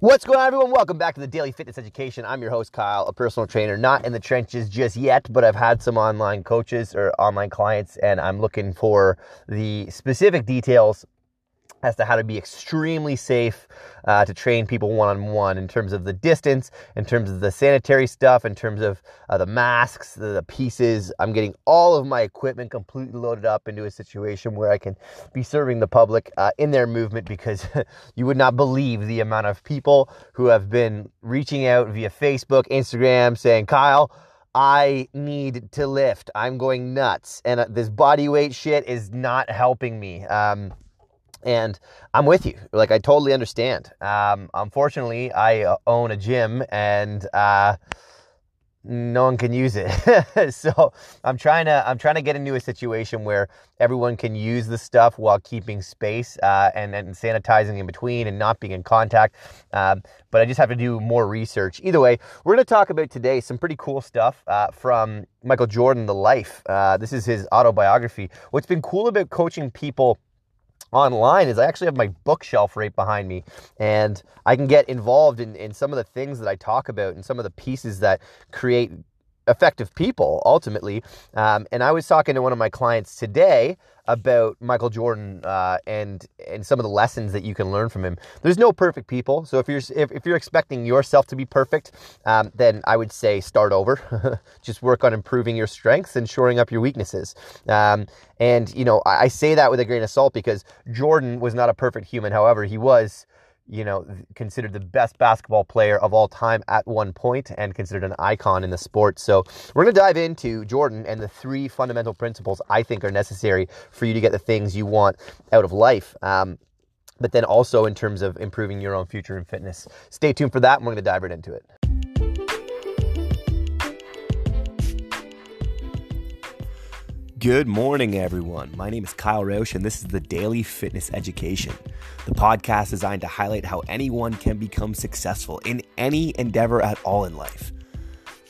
What's going on, everyone? Welcome back to the Daily Fitness Education. I'm your host, Kyle, a personal trainer, not in the trenches just yet, but I've had some online coaches or online clients, and I'm looking for the specific details as to how to be extremely safe uh, to train people one on one in terms of the distance, in terms of the sanitary stuff, in terms of uh, the masks, the, the, pieces. I'm getting all of my equipment completely loaded up into a situation where I can be serving the public uh, in their movement because you would not believe the amount of people who have been reaching out via Facebook, Instagram, saying, Kyle, I need to lift. I'm going nuts. And uh, this body weight shit is not helping me. Um, and I'm with you. Like I totally understand. Um, unfortunately, I uh, own a gym and uh, no one can use it. so I'm trying to I'm trying to get into a situation where everyone can use the stuff while keeping space uh, and and sanitizing in between and not being in contact. Um, but I just have to do more research. Either way, we're going to talk about today some pretty cool stuff uh, from Michael Jordan, the life. Uh, this is his autobiography. What's been cool about coaching people online is I actually have my bookshelf right behind me and I can get involved in, in some of the things that I talk about and some of the pieces that create effective people ultimately. Um, and I was talking to one of my clients today about Michael Jordan uh, and and some of the lessons that you can learn from him. There's no perfect people, so if you're if, if you're expecting yourself to be perfect, um, then I would say start over. Just work on improving your strengths and shoring up your weaknesses. Um, and you know I, I say that with a grain of salt because Jordan was not a perfect human. However, he was you know, considered the best basketball player of all time at one point and considered an icon in the sport. So, we're going to dive into Jordan and the three fundamental principles I think are necessary for you to get the things you want out of life. Um, but then also in terms of improving your own future and fitness. Stay tuned for that, and we're going to dive right into it. Good morning, everyone. My name is Kyle Roche, and this is the Daily Fitness Education, the podcast designed to highlight how anyone can become successful in any endeavor at all in life.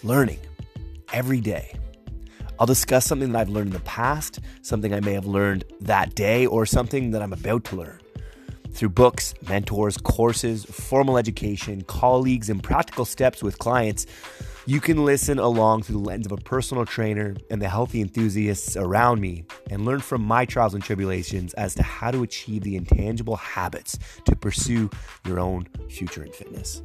Learning every day. I'll discuss something that I've learned in the past, something I may have learned that day, or something that I'm about to learn. Through books, mentors, courses, formal education, colleagues, and practical steps with clients, you can listen along through the lens of a personal trainer and the healthy enthusiasts around me and learn from my trials and tribulations as to how to achieve the intangible habits to pursue your own future in fitness.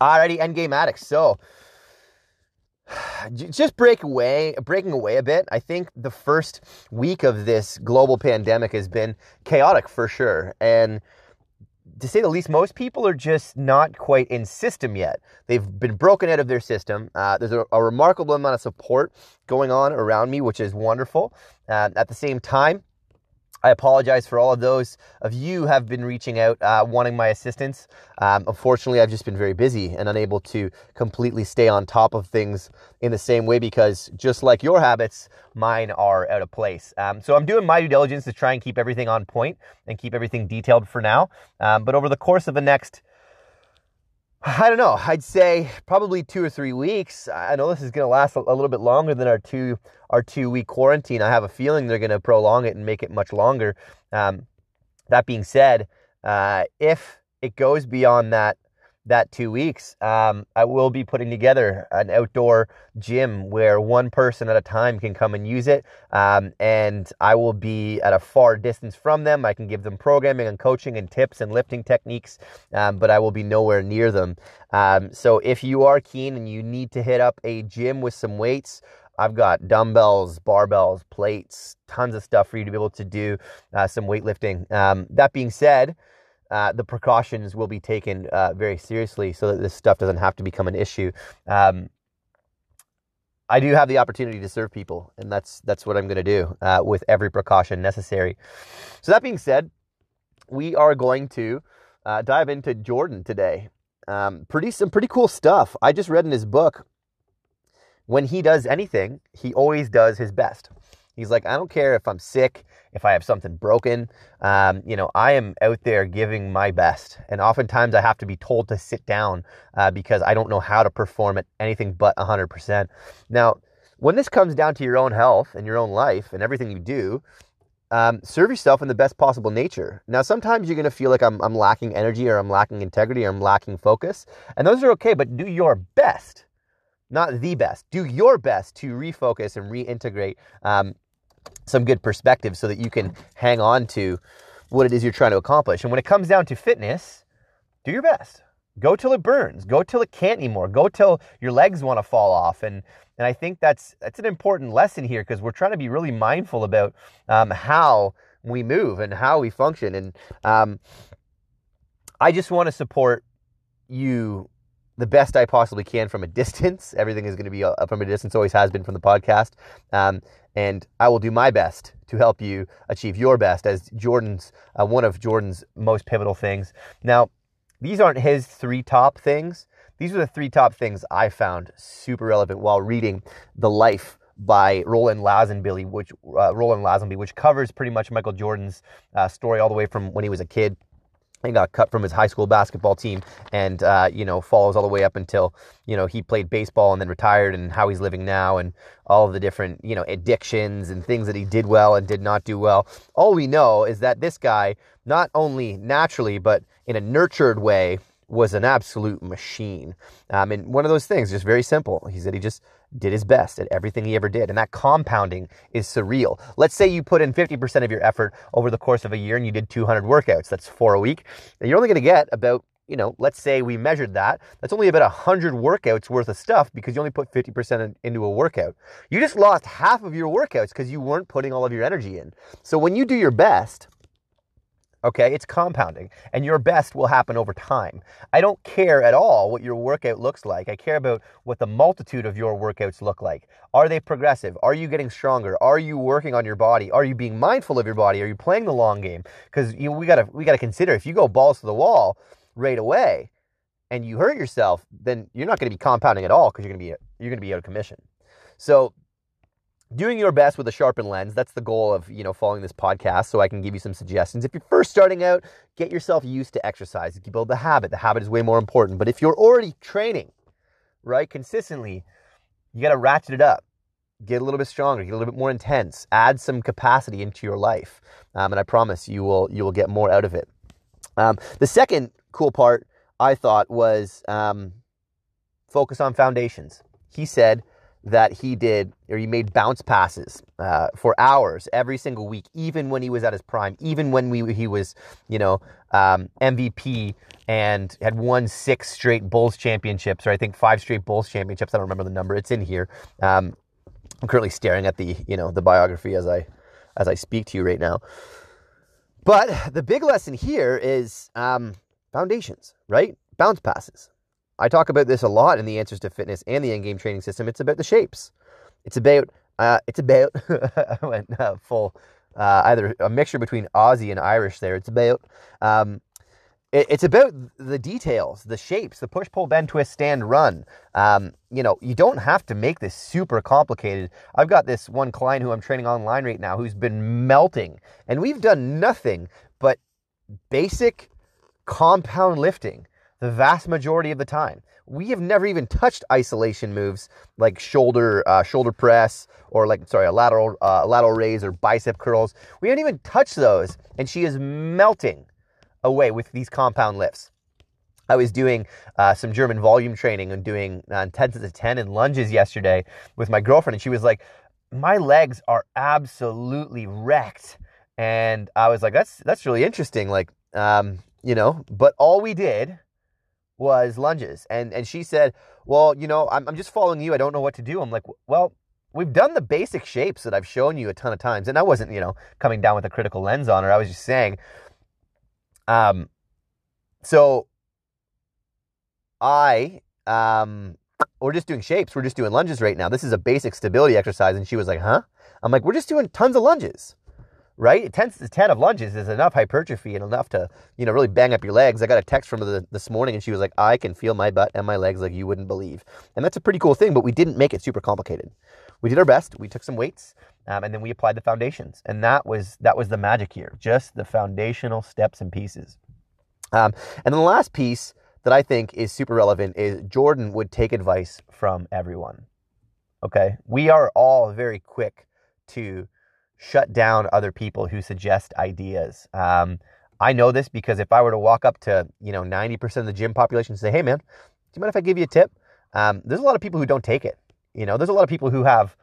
Alrighty, Endgame Addicts. So, just break away, breaking away a bit. I think the first week of this global pandemic has been chaotic for sure. And to say the least, most people are just not quite in system yet. They've been broken out of their system. Uh, there's a, a, remarkable amount of support going on around me, which is wonderful. Uh, at the same time, I apologize for all of those of you have been reaching out, uh, wanting my assistance. Um, unfortunately, I've just been very busy and unable to completely stay on top of things in the same way because just like your habits, mine are out of place. Um, so I'm doing my due diligence to try and keep everything on point and keep everything detailed for now. Um, but over the course of the next I don't know. I'd say probably two or three weeks. I know this is going to last a, little bit longer than our two our two week quarantine. I have a feeling they're going to prolong it and make it much longer. Um, that being said, uh, if it goes beyond that that two weeks, um, I will be putting together an outdoor gym where one person at a time can come and use it. Um, and I will be at a far distance from them. I can give them programming and coaching and tips and lifting techniques, um, but I will be nowhere near them. Um, so if you are keen and you need to hit up a gym with some weights, I've got dumbbells, barbells, plates, tons of stuff for you to be able to do uh, some weightlifting. Um, that being said, uh, the precautions will be taken uh, very seriously so that this stuff doesn't have to become an issue. Um, I do have the opportunity to serve people, and that's that's what I'm going to do uh, with every precaution necessary. So that being said, we are going to uh, dive into Jordan today. Um, pretty some pretty cool stuff. I just read in his book. When he does anything, he always does his best. He's like, I don't care if I'm sick, if I have something broken. Um, you know, I am out there giving my best. And oftentimes I have to be told to sit down uh, because I don't know how to perform at anything but 100%. Now, when this comes down to your own health and your own life and everything you do, um, serve yourself in the best possible nature. Now, sometimes you're going to feel like I'm, I'm lacking energy or I'm lacking integrity or I'm lacking focus, and those are okay, but do your best, not the best. Do your best to refocus and reintegrate um, some good perspective so that you can hang on to what it is you're trying to accomplish. And when it comes down to fitness, do your best. Go till it burns. Go till it can't anymore. Go till your legs want to fall off. And and I think that's that's an important lesson here because we're trying to be really mindful about um, how we move and how we function. And um, I just want to support you the best I possibly can from a distance. Everything is going to be uh, from a distance, always has been from the podcast. Um, and I will do my best to help you achieve your best as Jordan's uh, one of Jordan's most pivotal things. Now, these aren't his three top things. These are the three top things I found super relevant while reading The Life by Roland Lazenby, which uh, Roland Lazenby, which covers pretty much Michael Jordan's uh, story all the way from when he was a kid got cut from his high school basketball team and uh, you know follows all the way up until you know he played baseball and then retired and how he's living now and all of the different you know addictions and things that he did well and did not do well. All we know is that this guy not only naturally but in a nurtured way was an absolute machine um, and one of those things just very simple he said he just did his best at everything he ever did. And that compounding is surreal. Let's say you put in 50% of your effort over the course of a year and you did 200 workouts. That's four a week. And you're only going to get about, you know, let's say we measured that. That's only about 100 workouts worth of stuff because you only put 50% into a workout. You just lost half of your workouts because you weren't putting all of your energy in. So when you do your best, Okay, it's compounding, and your best will happen over time. I don't care at all what your workout looks like. I care about what the multitude of your workouts look like. Are they progressive? Are you getting stronger? Are you working on your body? Are you being mindful of your body? Are you playing the long game? Because you know, we gotta we gotta consider if you go balls to the wall right away and you hurt yourself, then you're not going to be compounding at all because you're going to be you're going to be out of commission. So doing your best with a sharpened lens that's the goal of you know following this podcast so i can give you some suggestions. If you're first starting out get yourself used to exercise. You build the habit. The habit is way more important. But if you're already training right consistently you got to ratchet it up. Get a little bit stronger. Get a little bit more intense. Add some capacity into your life. Um, and i promise you will you will get more out of it. Um, the second cool part i thought was um, focus on foundations. He said that he did, or he made bounce passes uh, for hours every single week, even when he was at his prime, even when we, he was, you know, um, MVP and had won six straight Bulls championships, or I think five straight Bulls championships. I don't remember the number. It's in here. Um, I'm currently staring at the, you know, the biography as I, as I speak to you right now. But the big lesson here is um, foundations, right? Bounce passes. I talk about this a lot in the answers to fitness and the Endgame training system. It's about the shapes. It's about uh, it's about I went uh, full uh, either a mixture between Aussie and Irish there. It's about um, it, it's about the details, the shapes, the push, pull, bend, twist, stand, run. Um, you know, you don't have to make this super complicated. I've got this one client who I'm training online right now who's been melting, and we've done nothing but basic compound lifting the vast majority of the time. We have never even touched isolation moves like shoulder uh, shoulder press or like sorry a lateral uh, lateral raise or bicep curls. We haven't even touched those, and she is melting away with these compound lifts. I was doing uh, some German volume training and doing uh, 10 to 10 and lunges yesterday with my girlfriend, and she was like, "My legs are absolutely wrecked," and I was like, "That's that's really interesting." Like, um, you know, but all we did was lunges. And, and she said, Well, you know, I'm, I'm just following you. I don't know what to do. I'm like, Well, we've done the basic shapes that I've shown you a ton of times. And I wasn't, you know, coming down with a critical lens on her. I was just saying, um, so I, um, we're just doing shapes. We're just doing lunges right now. This is a basic stability exercise. And she was like, huh? I'm like, we're just doing tons of lunges right? 10, 10 of lunges is enough hypertrophy and enough to, you know, really bang up your legs. I got a text from her this morning and she was like, I can feel my butt and my legs like you wouldn't believe. And that's a pretty cool thing, but we didn't make it super complicated. We did our best. We took some weights um, and then we applied the foundations. And that was, that was the magic here, just the foundational steps and pieces. Um, and then the last piece that I think is super relevant is Jordan would take advice from everyone. Okay. We are all very quick to shut down other people who suggest ideas. Um, I know this because if I were to walk up to, you know, 90% of the gym population and say, hey, man, do you mind if I give you a tip? Um, there's a lot of people who don't take it. You know, there's a lot of people who have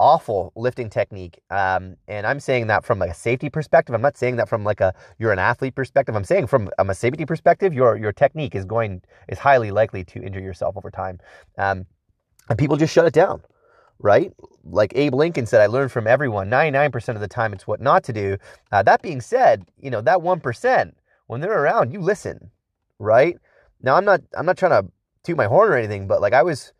awful lifting technique. Um, and I'm saying that from like a safety perspective. I'm not saying that from like a you're an athlete perspective. I'm saying from a safety perspective, your your technique is going is highly likely to injure yourself over time. Um, and people just shut it down, right? Like Abe Lincoln said, I learned from everyone. 99% of the time, it's what not to do. Uh, that being said, you know that 1%, when they're around, you listen, right? Now I'm not I'm not trying to toot my horn or anything, but like I was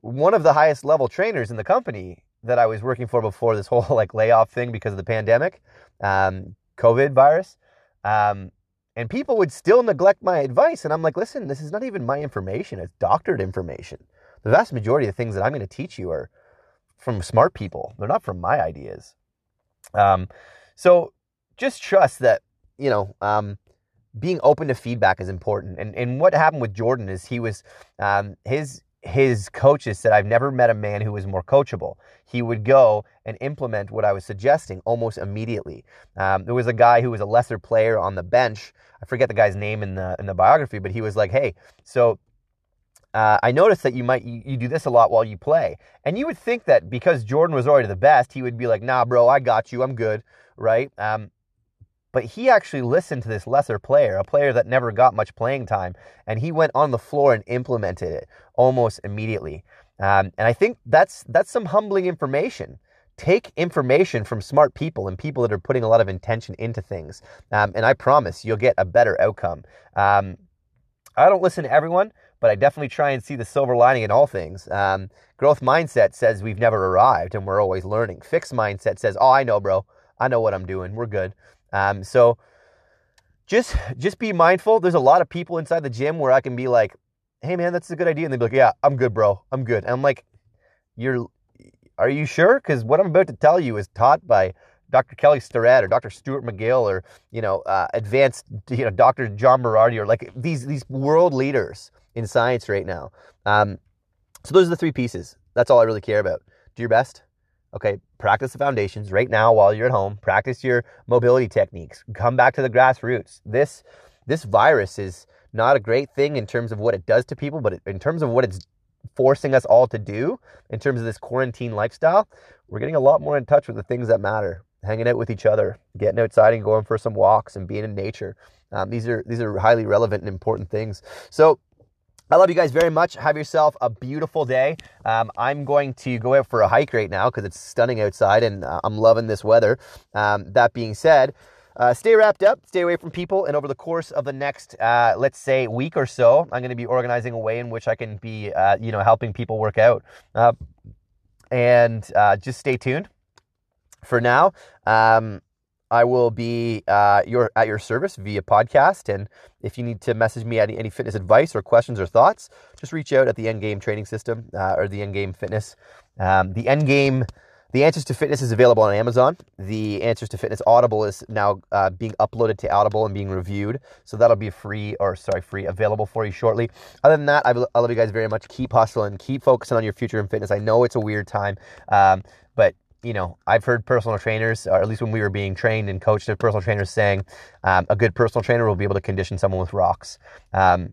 one of the highest level trainers in the company that I was working for before this whole like layoff thing because of the pandemic, um, COVID virus. Um, and people would still neglect my advice. And I'm like, listen, this is not even my information, it's doctored information. The vast majority of things that I'm going to teach you are from smart people, they're not from my ideas. Um, so just trust that, you know, um, being open to feedback is important. And, and what happened with Jordan is he was, um, his, his coaches said, I've never met a man who was more coachable. He would go and implement what I was suggesting almost immediately. Um, there was a guy who was a lesser player on the bench. I forget the guy's name in the in the biography, but he was like, "Hey, so uh, I noticed that you might you, you, do this a lot while you play." And you would think that because Jordan was already the best, he would be like, "Nah, bro, I got you. I'm good." Right? Um, but he actually listened to this lesser player, a player that never got much playing time, and he went on the floor and implemented it almost immediately. Um, and I think that's that's some humbling information. Take information from smart people and people that are putting a lot of intention into things, um, and I promise you'll get a better outcome. Um, I don't listen to everyone, but I definitely try and see the silver lining in all things. Um, growth mindset says we've never arrived and we're always learning. Fixed mindset says, "Oh, I know, bro. I know what I'm doing. We're good." Um, so just just be mindful. There's a lot of people inside the gym where I can be like, "Hey, man, that's a good idea," and they'd be like, "Yeah, I'm good, bro. I'm good." And I'm like, "You're, are you sure?" Because what I'm about to tell you is taught by Dr. Kelly Starrett or Dr. Stuart McGill or you know uh, advanced you know Dr. John Berardi or like these these world leaders in science right now. Um, so those are the three pieces. That's all I really care about. Do your best. Okay, practice the foundations right now while you're at home. Practice your mobility techniques. Come back to the grassroots. This this virus is not a great thing in terms of what it does to people, but in terms of what it's forcing us all to do in terms of this quarantine lifestyle, we're getting a lot more in touch with the things that matter. Hanging out with each other, getting outside and going for some walks and being in nature. Um, these are these are highly relevant and important things. So I love you guys very much. Have yourself a beautiful day. Um, I'm going to go out for a hike right now because it's stunning outside and uh, I'm loving this weather. Um, that being said, uh, stay wrapped up, stay away from people, and over the course of the next, uh, let's say, week or so, I'm going to be organizing a way in which I can be, uh, you know, helping people work out. Uh, and uh, just stay tuned. For now, um, I will be uh, your at your service via podcast. And if you need to message me any, any fitness advice or questions or thoughts, just reach out at the Endgame Training System uh, or the Endgame Fitness. Um, the Endgame, the Answers to Fitness is available on Amazon. The Answers to Fitness Audible is now uh, being uploaded to Audible and being reviewed. So that'll be free, or sorry, free, available for you shortly. Other than that, I, I love you guys very much. Keep hustling, keep focusing on your future in fitness. I know it's a weird time, um, you know, I've heard personal trainers, or at least when we were being trained and coached, of personal trainers saying um, a good personal trainer will be able to condition someone with rocks. Um,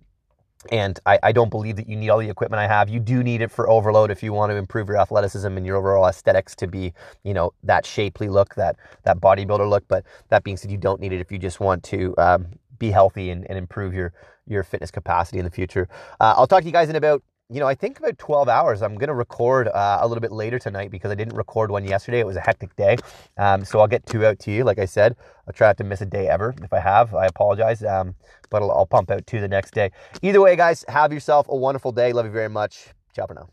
and I, I, don't believe that you need all the equipment I have. You do need it for overload if you want to improve your athleticism and your overall aesthetics to be, you know, that shapely look, that that bodybuilder look. But that being said, you don't need it if you just want to um, be healthy and, and, improve your your fitness capacity in the future. Uh, I'll talk to you guys in about you know, I think about 12 hours. I'm going to record uh, a little bit later tonight because I didn't record one yesterday. It was a hectic day. Um, so I'll get two out to you. Like I said, I'll try not to miss a day ever. If I have, I apologize. Um, but I'll, I'll pump out two the next day. Either way, guys, have yourself a wonderful day. Love you very much. Ciao for now.